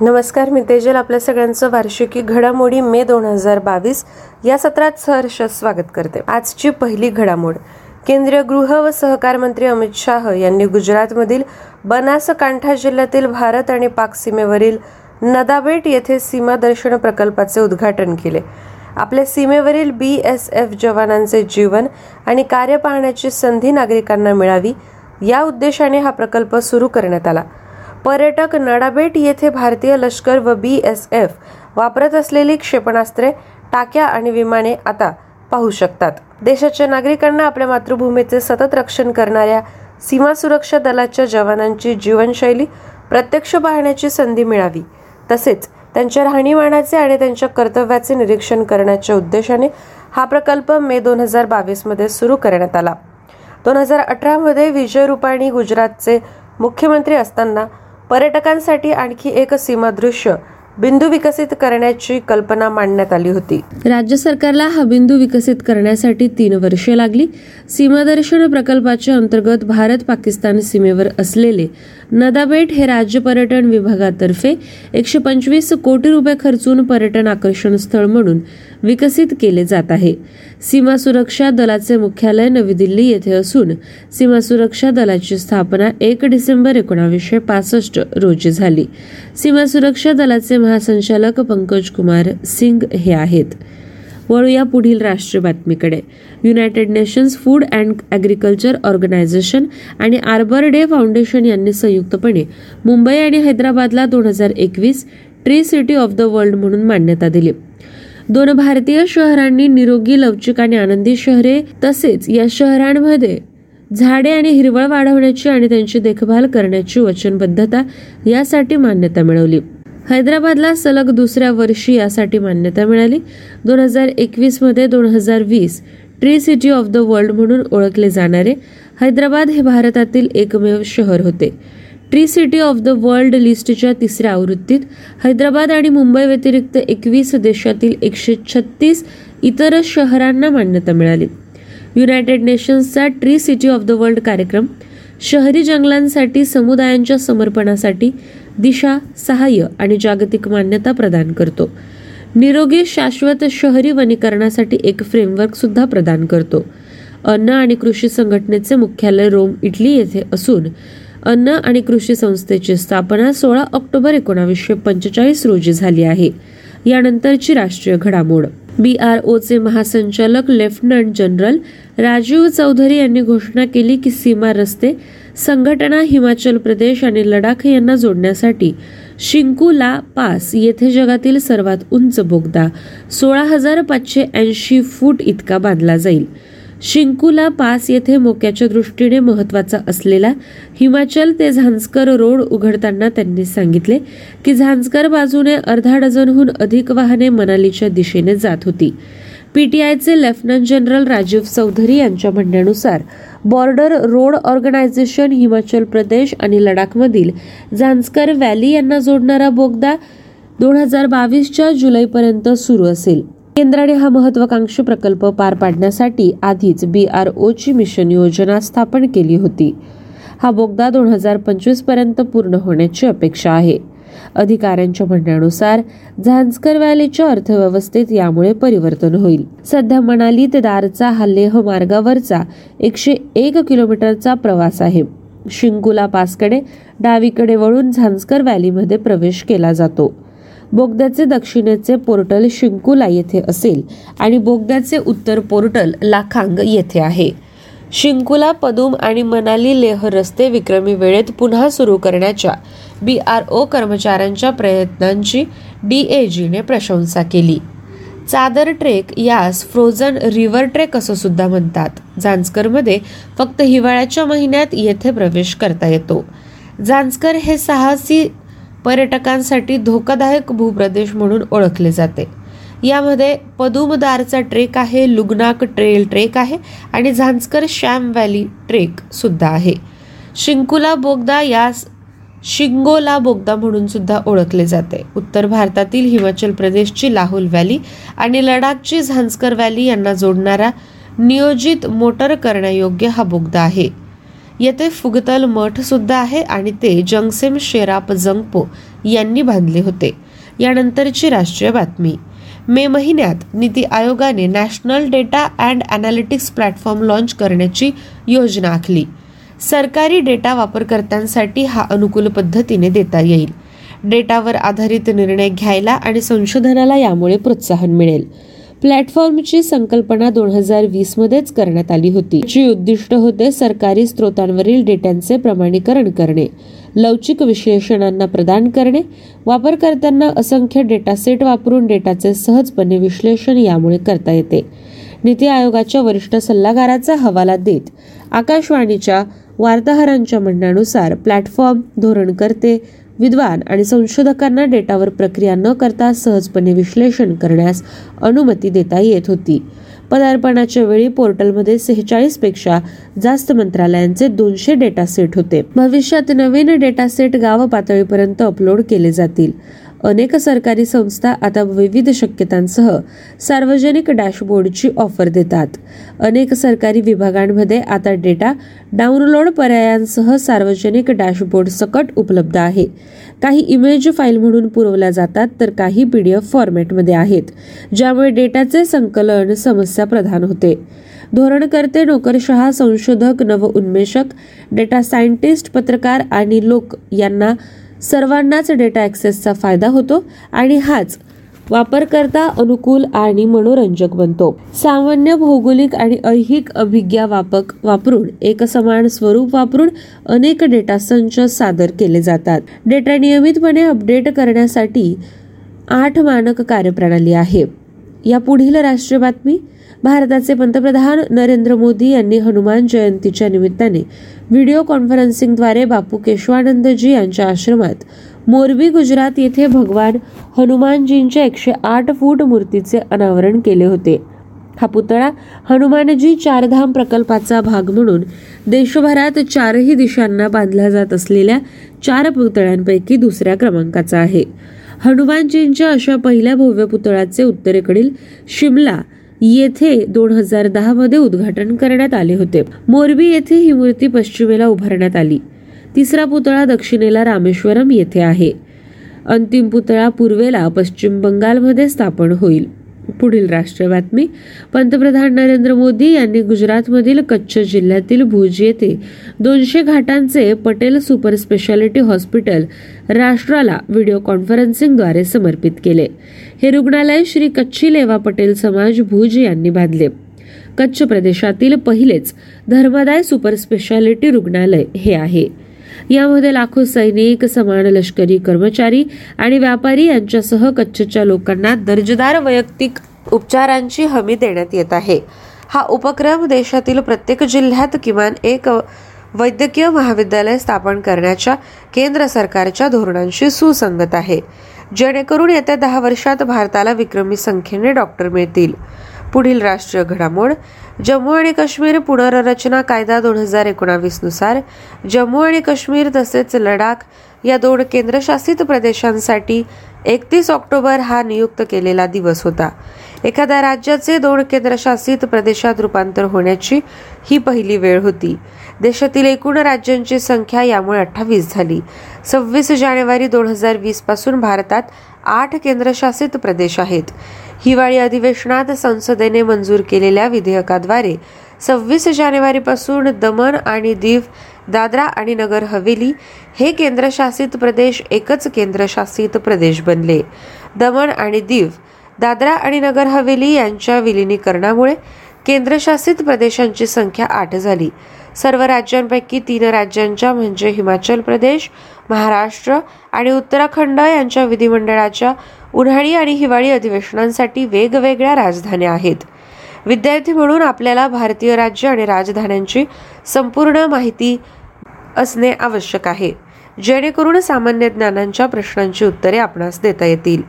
नमस्कार मी तेजल. आपल्या सगळ्यांचं वार्षिकी घडामोडी मे दोन हजार बावीस या सत्रात सहर्ष स्वागत करते. आजची पहिली घडामोड. केंद्रीय गृह व सहकार मंत्री अमित शाह यांनी गुजरातमधील बनासकांठा जिल्ह्यातील भारत आणि पाक सीमेवरील नदाबेट येथे सीमा दर्शन प्रकल्पाचे उद्घाटन केले. आपल्या सीमेवरील बी एस एफ जवानांचे जीवन आणि कार्य पाहण्याची संधी नागरिकांना मिळावी या उद्देशाने हा प्रकल्प सुरू करण्यात आला. पर्यटक नडाबेट येथे भारतीय लष्कर व बी एस एफ वापरत असलेली क्षेपणास्त्रे टाक्या आणि विमाने आता पाहू शकतात. देशाच्या नागरिकांना आपल्या मातृभूमीचे सतत रक्षण करणाऱ्या सीमा सुरक्षा दलाच्या जवानांची जीवनशैली प्रत्यक्ष पाहण्याची संधी मिळावी. तसेच त्यांच्या राहणीमानाचे आणि त्यांच्या कर्तव्याचे निरीक्षण करण्याच्या उद्देशाने हा प्रकल्प मे दोन हजार बावीसमध्ये सुरू करण्यात आला. दोन हजार अठरा मध्ये विजय रुपाणी गुजरातचे मुख्यमंत्री असताना पर्यटकांसाठी आणखी एक सीमादृश्य. बिंदू विकसित करण्याची कल्पना मांडण्यात आली होती. राज्य सरकारला हा बिंदू विकसित करण्यासाठी तीन वर्षे लागली. सीमादर्शन प्रकल्पाच्या अंतर्गत भारत पाकिस्तान सीमेवर असलेले नदाबेट हे राज्य पर्यटन विभागातर्फे एकशे पंचवीस कोटी रुपये खर्चून पर्यटन आकर्षण स्थळ म्हणून विकसित केले जात आहे. सीमा सुरक्षा दलाचे मुख्यालय नवी दिल्ली येथे असून सीमा सुरक्षा दलाची स्थापना एक डिसेंबर एकोणावीसशे पासष्ट रोजी झाली. सीमा सुरक्षा दलाचे महासंचालक पंकज कुमार सिंग हे आहेत. वळूया पुढील राष्ट्रीय बातमीकडे. United Nations food and agriculture organization आणि आर्बर डे फाउंडेशन यांनी संयुक्तपणे मुंबई आणि हैदराबादला दोन हजार एकवीस tree city of the world म्हणून मान्यता दिली. दोन भारतीय शहरांनी निरोगी लवचिक आणि आनंदी शहरे तसेच या शहरांमध्ये झाडे आणि हिरवळ वाढवण्याची आणि त्यांची देखभाल करण्याची वचनबद्धता यासाठी मान्यता मिळवली. हैदराबादला सलग दुसऱ्या वर्षी यासाठी मान्यता मिळाली. दोन हजार एकवीसमध्ये दोन हजार वीस tree city of the world म्हणून ओळखले जाणारे हैदराबाद हे भारतातील एकमेव शहर होते. Tree city of the world लिस्टच्या तिसऱ्या आवृत्तीत हैदराबाद आणि मुंबई व्यतिरिक्त एकवीस देशातील एकशे छत्तीस इतर शहरांना मान्यता मिळाली. United नेशन्सचा tree city of the world कार्यक्रम शहरी जंगलांसाठी समुदायांच्या समर्पणासाठी दिशा सहाय्य आणि जागतिक मान्यता प्रदान करतो. निरोगी शाश्वत शहरी वनीकरणासाठी एक फ्रेमवर्क सुद्धा प्रदान करतो. अन्न आणि कृषी संघटनेचे मुख्यालय रोम इटली येथे असून अन्न आणि कृषी संस्थेची स्थापना सोळा ऑक्टोबर एकोणावीसशे पंचेचाळीस रोजी झाली आहे. यानंतरची राष्ट्रीय घडामोड. बी आर ओचे महासंचालक लेफ्टनंट जनरल राजीव चौधरी यांनी घोषणा केली की सीमा रस्ते संघटना हिमाचल प्रदेश आणि लडाख यांना जोडण्यासाठी शिंकुला पास येथे जगातील सर्वात उंच बोगदा सोळा हजार पाचशे ऐंशी फूट इतका बांधला जाईल. शिंकुला पास येथे मोक्याच्या दृष्टीने महत्त्वाचा असलेला हिमाचल ते झांस्कर रोड उघडताना त्यांनी सांगितले की झांस्कर बाजूने अर्धा डझनहून अधिक वाहने मनालीच्या दिशेने जात होती. पीटीआयचे लेफ्टनंट जनरल राजीव चौधरी यांच्या म्हणण्यानुसार border road organisation Himachal Pradesh आणि लडाखमधील झांस्कर व्हॅली यांना जोडणारा बोगदा दोन हजार बावीसच्या जुलैपर्यंत सुरू असेल. केंद्राने हा महत्वाकांक्षी प्रकल्प पार पाडण्यासाठी आधीच बी आर ओची मिशन योजना स्थापन केली होती. हा बोगदा दोन हजार पंचवीसपर्यंत पूर्ण होण्याची अपेक्षा आहे. अधिकाऱ्यांच्या म्हणण्यानुसार झांस्कर व्हॅलीच्या अर्थव्यवस्थेत यामुळे परिवर्तन होईल. सध्या मनाली ते दारचा हा लेह मार्गावरचा एकशे एक किलोमीटरचा प्रवास आहे. शिंकुला पासकडे डावीकडे वळून झांस्कर व्हॅलीमध्ये प्रवेश केला जातो. बोगद्याचे दक्षिणेचे पोर्टल शिंकुला येथे असेल आणि बोगद्याचे उत्तर पोर्टल लाखांग येथे आहे. शिंकुला पदुम आणि मनाली लेह रस्ते विक्रमी वेळेत पुन्हा सुरू करण्याच्या बी आर ओ कर्मचाऱ्यांच्या प्रयत्नांची डी ए जीने प्रशंसा केली. चादर ट्रेक यास फ्रोझन रिव्हर ट्रेक असं सुद्धा म्हणतात. जांजकरमध्ये फक्त हिवाळ्याच्या महिन्यात येथे प्रवेश करता येतो. जांजकर हे साहसी पर्यटकांसाठी धोकादायक भूप्रदेश म्हणून ओळखले जाते. यामध्ये पदुमदारचा ट्रेक आहे लुगनाक ट्रेल ट्रेक आहे आणि झांस्कर शॅम व्हॅली ट्रेक सुद्धा आहे. शिंकुला बोगदा यास शिंगोला बोगदा म्हणून सुद्धा ओळखले जाते. उत्तर भारतातील हिमाचल प्रदेशची लाहोल व्हॅली आणि लडाखची झांस्कर व्हॅली यांना जोडणारा नियोजित मोटर करण्यायोग्य हा बोगदा आहे. येथे फुगतल मठ सुद्धा आहे आणि ते जंगसेम शेराप जंगपो यांनी बांधले होते. यानंतरची राष्ट्रीय बातमी. मे महिन्यात नीती आयोगाने national data and analytics platform launch करण्याची योजना आखली. सरकारी डेटा वापरकर्त्यांसाठी हा अनुकूल पद्धतीने देता येईल. डेटावर आधारित निर्णय घ्यायला आणि संशोधनाला यामुळे प्रोत्साहन मिळेल. प्लॅटफॉर्मची संकल्पना दोन हजार वीस मध्येच करण्यात आली होती. जी उद्दिष्ट होते सरकारी स्रोतांवरील डेट्यांचे प्रमाणीकरण करणे लवचिक विश्लेषणांना प्रदान करणे वापरकर्त्यांना असंख्य डेटा सेट वापरून डेटाचे सहजपणे विश्लेषण यामुळे करता येते. नीती आयोगाच्या वरिष्ठ सल्लागाराचा हवाला देत आकाशवाणीच्या वार्ताहरांच्या म्हणण्यानुसार प्लॅटफॉर्म धोरणकर्ते विद्वान आणि संशोधकांना डेटावर प्रक्रिया न करता सहजपणे विश्लेषण करण्यास अनुमती देता येत होती. पदार्पणाच्या वेळी पोर्टलमध्ये सेहेचाळीसपेक्षा जास्त मंत्रालयांचे दोनशे डेटा सेट होते. भविष्यात नवीन डेटा सेट गाव पातळीपर्यंत अपलोड केले जातील. अनेक सरकारी संस्था आता विविध शक्यतांसह सार्वजनिक डॅशबोर्डची ऑफर देतात. अनेक सरकारी विभागांमध्ये आता डेटा डाउनलोड पर्यायांसह सार्वजनिक डॅशबोर्ड सकट उपलब्ध आहे. काही इमेज फाईल म्हणून पुरवल्या जातात तर काही पीडीएफ फॉर्मॅटमध्ये आहेत ज्यामुळे डेटाचे संकलन समस्या प्रधान होते. धोरणकर्ते नोकरशहा संशोधक नवउन्मेषक डेटा सायंटिस्ट पत्रकार आणि लोक यांना सर्वांनाच डेटा ॲक्सेसचा फायदा होतो आणि हाच वापरकर्ता अनुकूल आणि मनोरंजक बनतो. सामान्य भौगोलिक आणि ऐहिक अभिज्ञा वापक वापरून एक समान स्वरूप वापरून अनेक डेटा संच सादर केले जातात. डेटा नियमितपणे अपडेट करण्यासाठी आठ मानक कार्यप्रणाली आहे. या पुढील राष्ट्रीय बातमी भारताचे पंतप्रधान नरेंद्र मोदी यांनी हनुमान जयंतीच्या निमित्ताने व्हिडिओ कॉन्फरन्सिंगद्वारे बापू केशवानंदजी यांच्या आश्रमात मोरबी गुजरात येथे भगवान हनुमानजींच्या एकशे आठ फूट मूर्तीचे अनावरण केले होते. हा पुतळा हनुमानजी चारधाम प्रकल्पाचा भाग म्हणून देशभरात चारही दिशांना बांधला जात असलेल्या चार पुतळ्यांपैकी दुसऱ्या क्रमांकाचा आहे. हनुमानजींच्या अशा पहिल्या भव्य पुतळ्याचे उत्तरेकडील शिमला येथे दोन हजार दहा मध्ये उद्घाटन करण्यात आले होते. मोरबी येथे ही मूर्ती पश्चिमेला उभारण्यात आली. तिसरा पुतळा दक्षिणेला रामेश्वरम येथे आहे. अंतिम पुतळा पूर्वेला पश्चिम बंगालमध्ये स्थापन होईल. पुढील राष्ट्रीय बातमी. पंतप्रधान नरेंद्र मोदी यांनी गुजरातमधील कच्छ जिल्ह्यातील भुज येथे दोनशे घाटांचे पटेल सुपर स्पेशालिटी हॉस्पिटल राष्ट्राला व्हिडिओ कॉन्फरन्सिंगद्वारे समर्पित केले. हे रुग्णालय श्री कच्छी लेवा पटेल समाज भुज यांनी बांधले. कच्छ प्रदेशातील पहिलेच धर्मदाय सुपर स्पेशालिटी रुग्णालय हे आहे. यामध्ये लाखो सैनिक समान लष्करी कर्मचारी आणि व्यापारी यांच्यासह कच्छच्या लोकांना दर्जेदार वैयक्तिक उपचारांची हमी देण्यात येत आहे. हा उपक्रम देशातील प्रत्येक जिल्ह्यात किमान एक वैद्यकीय महाविद्यालय स्थापन करण्याच्या केंद्र सरकारच्या धोरणांशी सुसंगत आहे. जेणेकरून येत्या दहा वर्षात भारताला विक्रमी संख्येने डॉक्टर मिळतील. पुढील राष्ट्रीय घडामोड जम्मू आणि काश्मीर पुनर्रचना कायदा दोन हजार एकोणावीसनुसार जम्मू आणि काश्मीर तसेच लडाख या दोन केंद्रशासित प्रदेशांसाठी एकतीस ऑक्टोबर हा नियुक्त केलेला दिवस होता. एखाद्या राज्याचे दोन केंद्रशासित प्रदेशात रूपांतर होण्याची ही पहिली वेळ होती. देशातील एकूण राज्यांची संख्या यामुळे अठ्ठावीस झाली. सव्वीस जानेवारी दोन हजार वीसपासून भारतात आठ केंद्रशासित प्रदेश आहेत. हिवाळी अधिवेशनात संसदेने मंजूर केलेल्या विधेयकाद्वारे सव्वीस जानेवारीपासून दमन आणि दीव दादरा आणि नगर हवेली हे केंद्रशासित प्रदेश एकच केंद्रशासित प्रदेश बनले. दमन आणि दीव दादरा आणि नगर हवेली यांच्या विलिनीकरणामुळे केंद्रशासित प्रदेशांची संख्या आठ झाली. सर्व राज्यांपैकी तीन राज्यांच्या म्हणजे हिमाचल प्रदेश महाराष्ट्र आणि उत्तराखंड यांच्या विधिमंडळाच्या उन्हाळी आणि हिवाळी अधिवेशनांसाठी वेगवेगळ्या राजधान्या आहेत. विद्यार्थी म्हणून आपल्याला भारतीय राज्य आणि राजधान्यांची संपूर्ण माहिती असणे आवश्यक आहे जेणेकरून सामान्य ज्ञानांच्या प्रश्नांची उत्तरे आपणास देता येतील.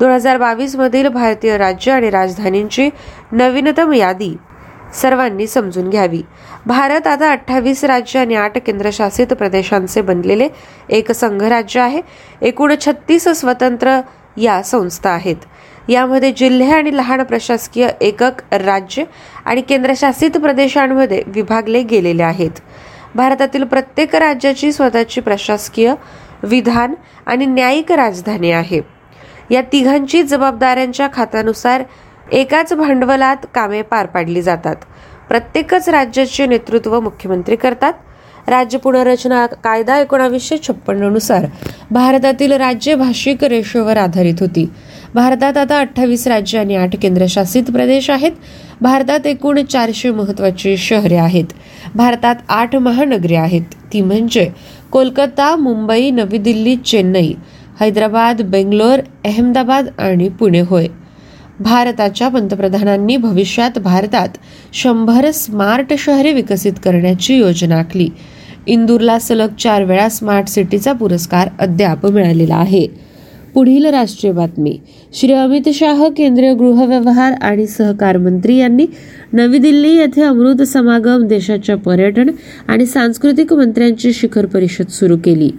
दोन हजार बावीस मधील भारतीय राज्य आणि राजधानींची नवीनतम यादी सर्वांनी समजून घ्यावी. भारत आता अठ्ठावीस राज्य आणि आठ केंद्रशासित प्रदेशांचे बनलेले एक संघराज्य आहे. एकूण छत्तीस स्वतंत्र या संस्था आहेत. यामध्ये जिल्हे आणि लहान प्रशासकीय एकक राज्य आणि केंद्रशासित प्रदेशांमध्ये विभागले गेलेले आहेत. भारतातील प्रत्येक राज्याची स्वतःची प्रशासकीय विधान आणि न्यायिक राजधानी आहे. या तिघांची जबाबदाऱ्यांच्या खात्यानुसार एकाच भांडवलात कामे पार पाडली जातात. प्रत्येकच राज्याचे नेतृत्व मुख्यमंत्री करतात. राज्य पुनर्रचना कायदा एकोणावीसशे छप्पन्ननुसार भारतातील राज्य भाषिक रेषेवर आधारित होती. भारतात आता अठ्ठावीस राज्य आणि आठ केंद्रशासित प्रदेश आहेत. भारतात एकूण चारशे महत्वाची शहरे आहेत. भारतात आठ महानगरे आहेत. ती म्हणजे कोलकाता मुंबई नवी दिल्ली चेन्नई हैदराबाद बेंगलोर अहमदाबाद आणि पुणे होय. भारताच्या पंतप्रधानांनी भविष्यात भारतात शंभर स्मार्ट शहरे विकसित करण्याची योजना आखली. इंदूरला सलग चार वेळा स्मार्ट सिटीचा पुरस्कार अद्याप मिळालेला आहे. पुढील राष्ट्रीय बातमी. श्री अमित शाह केंद्रीय गृहव्यवहार आणि सहकार मंत्री यांनी नवी दिल्ली येथे अमृत समागम देशाच्या पर्यटन आणि सांस्कृतिक मंत्र्यांची शिखर परिषद सुरू केली.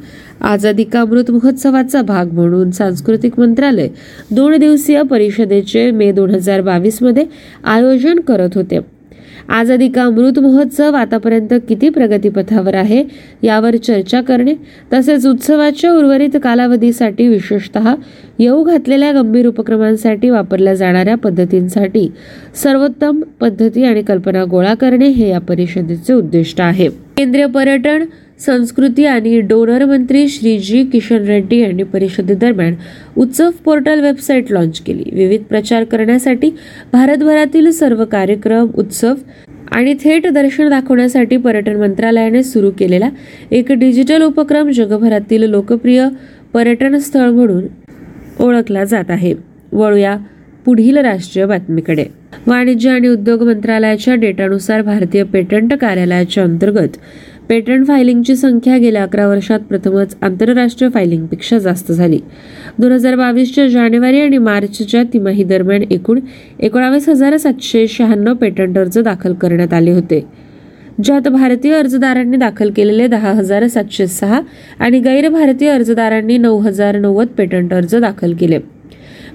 आझादी का अमृत महोत्सवाचा भाग म्हणून सांस्कृतिक मंत्रालय दोन दिवसीय परिषदेचे मे दोन हजार बावीसमध्ये आयोजन करत होते. आझादी का अमृत महोत्सव आतापर्यंत किती प्रगतीपथावर आहे यावर चर्चा करणे तसेच उत्सवाच्या उर्वरित कालावधीसाठी विशेषतः येऊ घातलेल्या गंभीर उपक्रमांसाठी वापरल्या जाणाऱ्या पद्धतींसाठी सर्वोत्तम पद्धती आणि कल्पना गोळा करणे हे या परिषदेचे उद्दिष्ट आहे. केंद्रीय पर्यटन संस्कृती आणि डोनर मंत्री श्री जी किशन रेड्डी यांनी परिषदेदरम्यान उत्सव पोर्टल वेबसाईट लॉन्च केली. विविध प्रचार करण्यासाठी भारतभरातील सर्व कार्यक्रम उत्सव आणि थेट दर्शन दाखवण्यासाठी पर्यटन मंत्रालयाने सुरू केलेला एक डिजिटल उपक्रम जगभरातील लोकप्रिय पर्यटन स्थळ म्हणून ओळखला जात आहे. वळूया पुढील राष्ट्रीय बातमीकडे. वाणिज्य आणि उद्योग मंत्रालयाच्या डेटानुसार भारतीय पेटंट कार्यालयाच्या अंतर्गत पेटंट फायलिंगची संख्या गेल्या अकरा वर्षात प्रथमच आंतरराष्ट्रीय फायलिंगपेक्षा जास्त झाली. दोन हजार बावीसच्या जानेवारी आणि मार्चच्या तिमाही दरम्यान एकूण एकोणावीस हजार सातशे शहाण्णव पेटंट अर्ज दाखल करण्यात आले होते ज्यात भारतीय अर्जदारांनी दाखल केलेले दहा हजार सातशे सहा आणि गैर भारतीय अर्जदारांनी नऊ हजार नव्वद पेटंट अर्ज दाखल केले.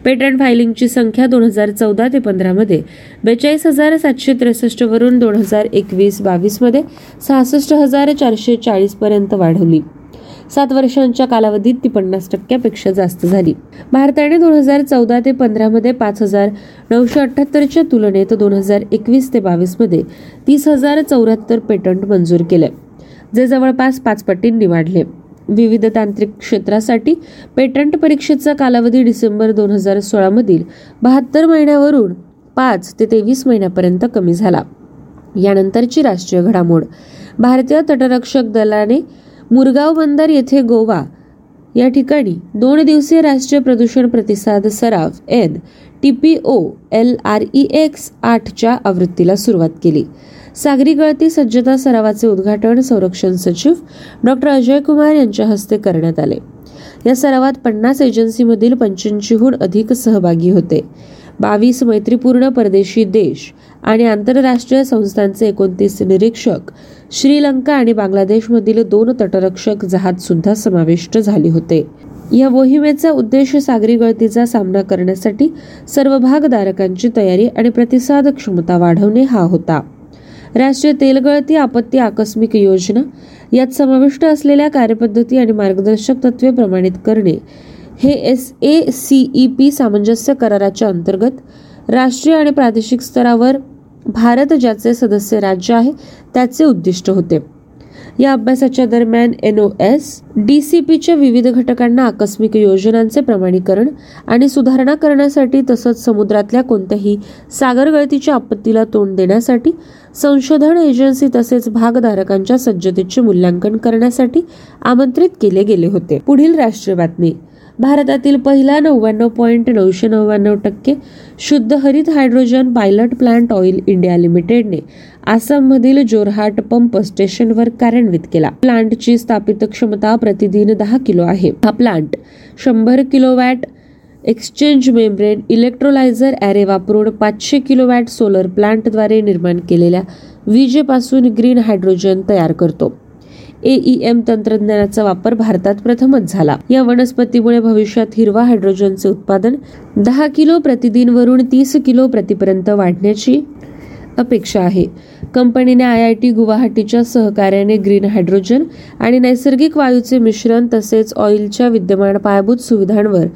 पेटंट फायलिंगची संख्या दोन हजार चौदा ते पंधरामध्ये बेचाळीस हजार सातशे त्रेसष्ट वरून दोन हजार एकवीस बावीसमध्ये सहासष्ट हजार चारशे चाळीसपर्यंत वाढवली. सात वर्षांच्या कालावधीत ती पन्नास टक्क्यापेक्षा जास्त झाली. भारताने दोन हजार चौदा ते पंधरामध्ये पाच हजार नऊशे अठ्ठ्याहत्तरच्या तुलनेत दोन हजार एकवीस ते बावीसमध्ये तीस हजार चौऱ्याहत्तर पेटंट मंजूर केले जे जवळपास पाच पटींनी वाढले. विविध तांत्रिक क्षेत्रासाठी पेटंट परीक्षेचा कालावधी डिसेंबर दोन हजार सोळामधील बहात्तर महिन्यावरून पाच ते तेवीस महिन्यापर्यंत कमी झाला. यानंतरची राष्ट्रीय घडामोड. भारतीय तटरक्षक दलाने मुरगाव बंदर येथे गोवा या ठिकाणी दोन दिवसीय राष्ट्रीय प्रदूषण प्रतिसाद सराव N T P O L R E X आठच्या आवृत्तीला सुरुवात केली. सागरी गळती सज्जता सरावाचे उद्घाटन संरक्षण सचिव डॉक्टर अजय कुमार यांच्या हस्ते करण्यात आले. या सरावात पन्नास एजन्सीमधील पंच्याऐंशीहून अधिक सहभागी होते. बावीस मैत्रीपूर्ण परदेशी देश आणि आंतरराष्ट्रीय संस्थांचे एकोणतीस निरीक्षक श्रीलंका आणि बांगलादेशमधील दोन तटरक्षक जहाज सुद्धा समाविष्ट झाले होते. या मोहिमेचा उद्देश सागरी गळतीचा सामना करण्यासाठी सर्व भागधारकांची तयारी आणि प्रतिसाद क्षमता वाढवणे हा होता. राष्ट्रीय तेलगळती आपत्ती आकस्मिक योजना यात समाविष्ट असलेल्या कार्यपद्धती आणि मार्गदर्शक तत्वे प्रमाणित करणे. हे S A C E P सामंजस्य कराराच्या अंतर्गत राष्ट्रीय आणि प्रादेशिक स्तरावर भारत ज्याचे सदस्य राज्य आहे त्याचे उद्दिष्ट होते. या अभ्यासाच्या दरम्यान N O S D C पीच्या विविध घटकांना आकस्मिक योजनांचे प्रमाणीकरण आणि सुधारणा करण्यासाठी तसंच समुद्रातल्या कोणत्याही सागर गळतीच्या आपत्तीला तोंड देण्यासाठी संशोधन एजन्सी तसेच भागधारकांच्या सज्जतेचे मूल्यांकन करण्यासाठी आमंत्रित केले गेले होते. पुढील राष्ट्रीय बातमी. भारतातील पहिला नव्याण्णव पॉईंट नऊशे नव्याण्णव टक्के शुद्ध हरित hydrogen pilot plant oil India लिमिटेडने आसाममधील जोरहाट पंप स्टेशनवर कार्यान्वित केला. प्लांटची स्थापित क्षमता प्रतिदिन दहा किलो आहे. हा प्लांट शंभर kilo watt exchange membrane electrolyser array वापरून पाचशे किलो वॅट सोलर प्लांटद्वारे निर्माण केलेल्या विजेपासून ग्रीन हायड्रोजन तयार करतो. एईएम तंत्रज्ञानाचा वापर भारतात प्रथमच झाला. या वनस्पतीमुळे भविष्यात हिरवा हायड्रोजनचे उत्पादन दहा किलो प्रतिदिन वरून तीस किलो प्रतिपर्यंत वाढण्याची अपेक्षा आहे. कंपनीने आय आय टी गुवाहाटीच्या सहकार्याने ग्रीन हायड्रोजन आणि नैसर्गिक वायूचे मिश्रण तसेच ऑइलच्या विद्यमान पायाभूत सुविधांवर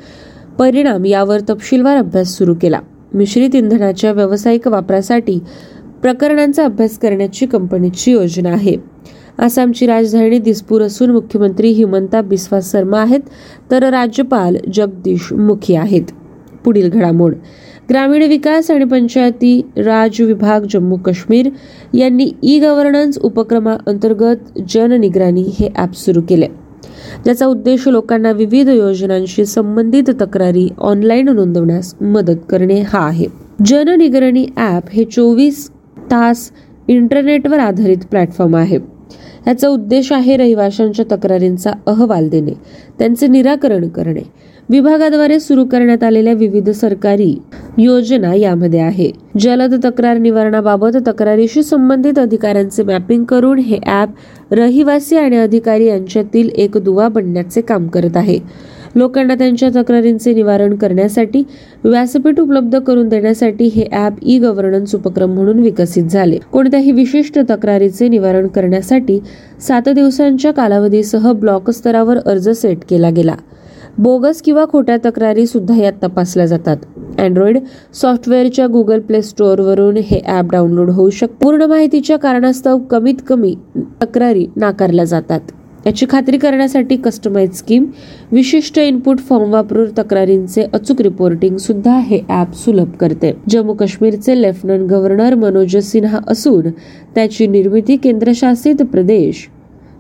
परिणाम यावर तपशीलवार अभ्यास सुरू केला. मिश्रित इंधनाच्या व्यावसायिक वापरासाठी प्रकरणांचा अभ्यास करण्याची कंपनीची योजना आहे. आसामची राजधानी दिसपूर असून मुख्यमंत्री हिमंता बिस्वा शर्मा आहेत तर राज्यपाल जगदीश मुखी आहेत. पुढील घडामोड. ग्रामीण विकास आणि पंचायती राज विभाग जम्मू काश्मीर यांनी ई गव्हर्नन्स उपक्रमाअंतर्गत जननिगराणी हे ॲप सुरू केले. ज्याचा उद्देश लोकांना विविध योजनांशी संबंधित तक्रारी ऑनलाईन नोंदवण्यास मदत करणे हा आहे. जननिगरणी ॲप हे चोवीस तास इंटरनेटवर आधारित प्लॅटफॉर्म आहे. याचा उद्देश आहे रहिवाशांच्या तक्रारींचा अहवाल देणे त्यांचे निराकरण करणे. विभागाद्वारे सुरू करण्यात आलेल्या विविध सरकारी योजना यामध्ये आहे. जलद तक्रार निवारणाबाबत तक्रारीशी संबंधित अधिकाऱ्यांचे मॅपिंग करून हे ॲप रहिवासी आणि अधिकारी यांच्यातील एक दुवा बनण्याचे काम करत आहे. लोकांना त्यांच्या तक्रारींचे निवारण करण्यासाठी व्यासपीठ उपलब्ध करून देण्यासाठी हे ॲप ई गव्हर्नन्स उपक्रम म्हणून विकसित झाले. कोणत्याही विशिष्ट तक्रारीचे निवारण करण्यासाठी सात दिवसांच्या कालावधीसह ब्लॉक स्तरावर अर्ज सेट केला गेला. बोगस किंवा खोट्या तक्रारी सुद्धा यात तपासल्या जातात. अँड्रॉइड सॉफ्टवेअरच्या गुगल प्ले स्टोअरवरून हे ॲप डाउनलोड होऊ शकते. पूर्ण माहितीच्या कारणास्तव कमीत कमी तक्रारी नाकारल्या जातात. याची खात्री करण्यासाठी कस्टमाइज स्कीम विशिष्ट इनपुट फॉर्म वापरून तक्रारींचे अचूक रिपोर्टिंग सुद्धा हे ॲप सुलभ करते. जम्मू काश्मीरचे लेफ्टनंट गव्हर्नर मनोज सिन्हा असून त्याची निर्मिती केंद्रशासित प्रदेश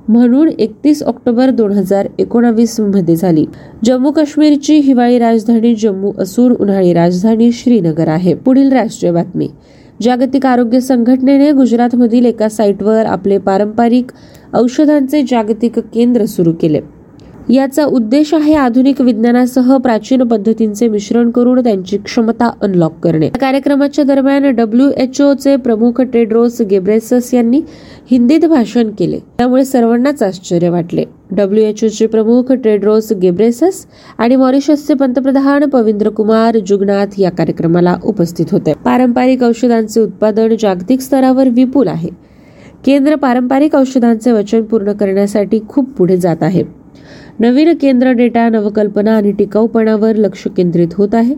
म्हणून एकतीस ऑक्टोबर दोन हजार एकोणावीसमध्ये झाली. जम्मू काश्मीरची हिवाळी राजधानी जम्मू असून उन्हाळी राजधानी श्रीनगर आहे. पुढील राष्ट्रीय बातमी. जागतिक आरोग्य संघटनेने गुजरातमधील एका साईटवर आपले पारंपरिक औषधांचे जागतिक केंद्र सुरू केले. याचा उद्देश आहे आधुनिक विज्ञानासह प्राचीन पद्धतींचे मिश्रण करून त्यांची क्षमता अनलॉक करणे. या कार्यक्रमाच्या दरम्यान डब्ल्यू एच ओचे चे प्रमुख टेड्रोस गेब्रेसस यांनी हिंदीत भाषण केले. त्यामुळे सर्वांनाच आश्चर्य वाटले. डब्ल्यू एच ओचे चे प्रमुख टेड्रोस गेब्रेसस आणि मॉरिशसचे पंतप्रधान पविंद्र कुमार जुगनाथ या कार्यक्रमाला उपस्थित होते. पारंपरिक औषधांचे उत्पादन जागतिक स्तरावर विपुल आहे. केंद्र पारंपरिक औषधांचे वचन पूर्ण करण्यासाठी खूप पुढे जात आहे. नवीन केंद्र डेटा नवकल्पना आणि टिकाऊपणावर लक्ष केंद्रित होत आहे.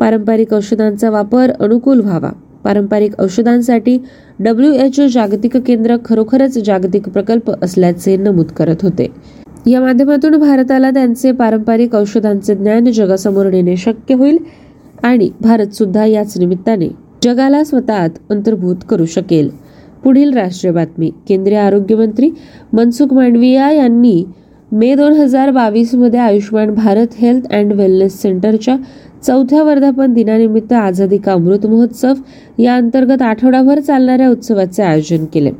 पारंपरिक औषधांचा वापर अनुकूल व्हावा. पारंपरिक औषधांसाठी डब्ल्यू एच ओ जागतिक केंद्र खरोखरच जागतिक प्रकल्प असल्याचे नमूद करत होते. या माध्यमातून भारताला त्यांचे पारंपरिक औषधांचे ज्ञान जगासमोर नेणे शक्य होईल आणि भारत सुद्धा याच निमित्ताने जगाला स्वतःत अंतर्भूत करू शकेल. पुढील राष्ट्रीय बातमी. केंद्रीय आरोग्य मंत्री मनसुख मांडविया यांनी मे दोन हजार बावीसमध्ये Ayushman Bharat health and wellness सेंटरच्या चौथ्या वर्धापन दिनानिमित्त आझादी का अमृत महोत्सव या अंतर्गत आठवडाभर चालणाऱ्या उत्सवाचे आयोजन केले.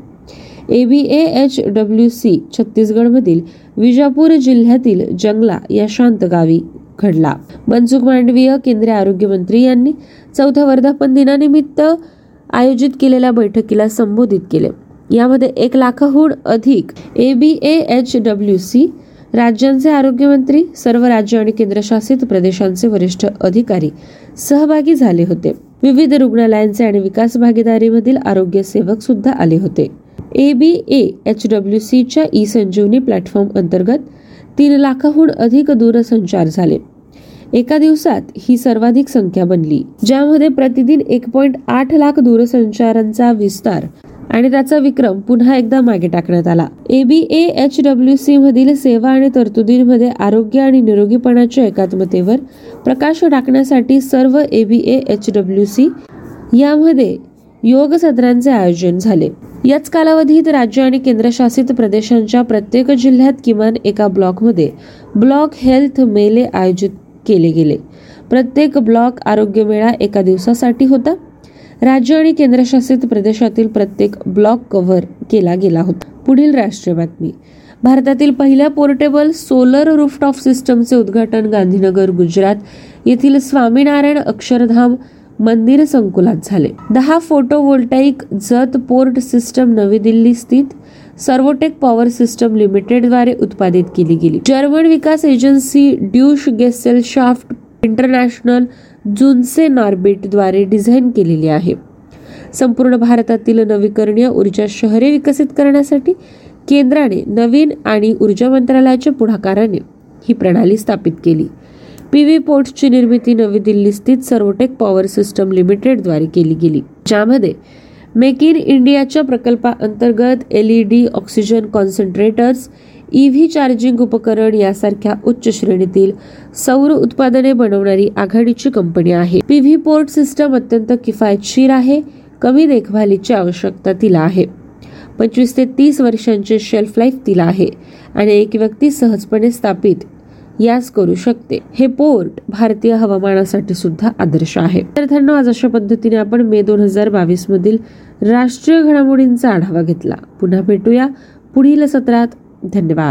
A B A H W C छत्तीसगडमधील Bijapur जिल्ह्यातील जंगला या शांत गावी घडला. मनसुख मांडवीय केंद्रीय आरोग्य मंत्री यांनी चौथ्या वर्धापन दिनानिमित्त आयोजित केलेल्या बैठकीला संबोधित केले. यामध्ये एक लाखाहून अधिक A B A H W C राज्यांचे आरोग्यमंत्री सर्व राज्य आणि केंद्रशासित प्रदेशांचे वरिष्ठ अधिकारी सहभागी झाले होते. विविध रुग्णालयांचे आणि विकास भागीदारीमधील आरोग्य सेवक सुद्धा आले होते. A B A H W सीच्या ई संजीवनी प्लॅटफॉर्म अंतर्गत तीन लाखाहून अधिक दूरसंचार झाले. एका दिवसात ही सर्वाधिक संख्या बनली ज्यामध्ये प्रतिदिन एक पॉईंट आठ लाख दूरसंचारांचा विस्तार आणि त्याचा विक्रम पुन्हा एकदा मागे टाकण्यात आला. एबीए एच डब्ल्यू सी मधील सेवा आणि तरतुदींमध्ये आरोग्य आणि निरोगीपणाच्या एकात्मतेवर प्रकाश टाकण्यासाठी सर्व एबीए एच डब्ल्यू सी यामध्ये योग सत्रांचे आयोजन झाले. याच कालावधीत राज्य आणि केंद्रशासित प्रदेशांच्या प्रत्येक जिल्ह्यात किमान एका ब्लॉकमध्ये ब्लॉक हेल्थ मेले आयोजित केले गेले. प्रत्येक ब्लॉक आरोग्य मेळा एका दिवसासाठी होता. राज्य आणि केंद्रशासित प्रदेशातील प्रत्येक ब्लॉक कव्हर केला गेला होता. पुढील राष्ट्रीय बातमी. भारतातील पहिल्या पोर्टेबल सोलर रूफटॉप सिस्टमचे उद्घाटन गांधीनगर गुजरात येथील स्वामीनारायण अक्षरधाम मंदिर संकुलात झाले. दहा फोटोवोल्टाईक जत पोर्ट सिस्टम नवी दिल्ली स्थित सर्वोटेक पॉवर सिस्टम लिमिटेडद्वारे उत्पादित केली गेली. जर्मन विकास agency Deutsche Gesellschaft international जुन्से नॉर्बिटद्वारे डिझाईन केलेली आहे. संपूर्ण भारतातील नवीकरणीय ऊर्जा शहरे विकसित करण्यासाठी केंद्राने नवीन आणि ऊर्जा मंत्रालयाच्या पुढाकाराने ही प्रणाली स्थापित केली. पी व्ही पोर्ट्सची निर्मिती नवी दिल्ली स्थित सर्वोटेक पॉवर सिस्टम लिमिटेडद्वारे केली गेली ज्यामध्ये मेक इन इंडियाच्या प्रकल्पाअंतर्गत LED oxygen concentrators EV charging उपकरण यासारख्या उच्च श्रेणीतील सौर उत्पादने बनवणारी आघाडीची कंपनी आहे. पीव्ही पोर्ट सिस्टम अत्यंत किफायतशीर आहे कमी देखभालीची आवश्यकता तिला आहे. पंचवीस ते तीस वर्षांचे शेल्फ लाईफ तिला आहे आणि एक व्यक्ती सहजपणे स्थापित यास करू शकते. हे पोर्ट भारतीय हवामानासाठी सुद्धा आदर्श आहे. विद्यार्थ्यांनो आज अशा पद्धतीने आपण मे दोन हजार बावीस मधील राष्ट्रीय घडामोडींचा आढावा घेतला. पुन्हा भेटूया पुढील सत्रात. thế và